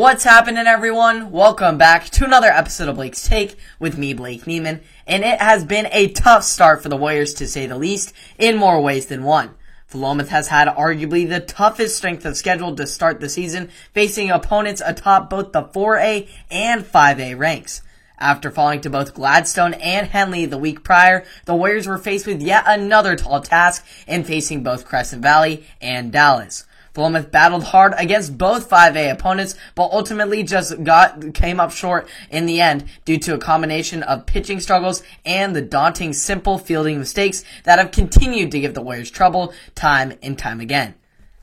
What's happening, everyone? Welcome back to another episode of Blake's Take with me, Blake Neiman. And it has been a tough start for the Warriors, to say the least, in more ways than one. Philomath has had arguably the toughest strength of schedule to start the season, facing opponents atop both the 4A and 5A ranks. After falling to both Gladstone and Henley the week prior, the Warriors were faced with yet another tall task in facing both Crescent Valley and Dallas. Philomath battled hard against both 5A opponents, but ultimately just got, came up short in the end due to a combination of pitching struggles and the daunting simple fielding mistakes that have continued to give the Warriors trouble time and time again.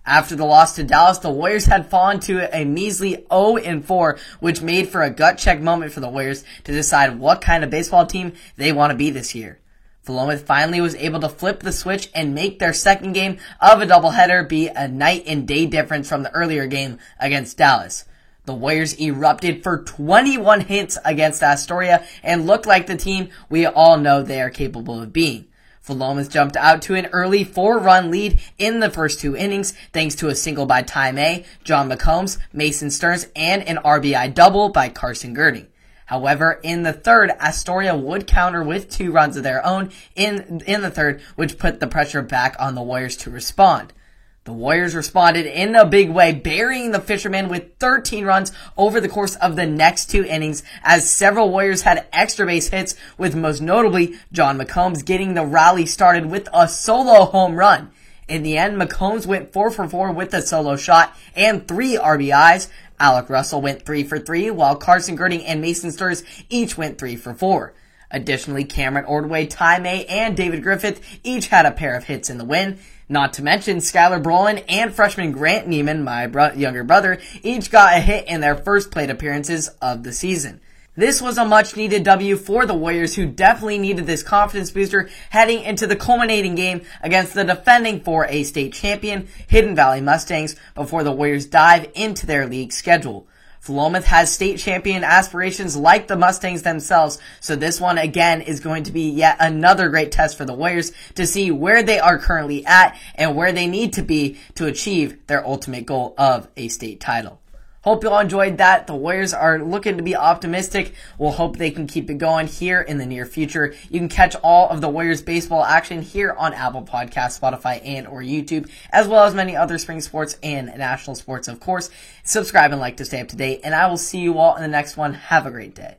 After the loss to Dallas, the Warriors had fallen to a measly 0-4, which made for a gut check moment for the Warriors to decide what kind of baseball team they want to be this year. Philomath finally was able to flip the switch and make their second game of a doubleheader be a night and day difference from the earlier game against Dallas. The Warriors erupted for 21 hits against Astoria and looked like the team we all know they are capable of being. Philomath jumped out to an early four-run lead in the first two innings thanks to a single by Ty May, John McCombs, Mason Stearns, and an RBI double by Carson Girding. However, in the third, Astoria would counter with two runs of their own in, in the third, which put the pressure back on the Warriors to respond. The Warriors responded in a big way, burying the Fishermen with 13 runs over the course of the next two innings, as several Warriors had extra base hits, with most notably John McCombs getting the rally started with a solo home run. In the end, McCombs went 4 for 4 with a solo shot and 3 RBIs, Alec Russell went 3 for 3, while Carson Girding and Mason Stearns each went 3 for 4. Additionally, Cameron Ordway, Ty May, and David Griffith each had a pair of hits in the win. Not to mention, Skylar Brolin and freshman Grant Neiman, my bro- younger brother, each got a hit in their first plate appearances of the season. This was a much needed W for the Warriors who definitely needed this confidence booster heading into the culminating game against the defending 4A state champion Hidden Valley Mustangs before the Warriors dive into their league schedule. Philomath has state champion aspirations like the Mustangs themselves, so this one again is going to be yet another great test for the Warriors to see where they are currently at and where they need to be to achieve their ultimate goal of a state title. Hope you all enjoyed that. The Warriors are looking to be optimistic. We'll hope they can keep it going here in the near future. You can catch all of the Warriors baseball action here on Apple Podcasts, Spotify, and or YouTube, as well as many other spring sports and national sports, of course. Subscribe and like to stay up to date, and I will see you all in the next one. Have a great day.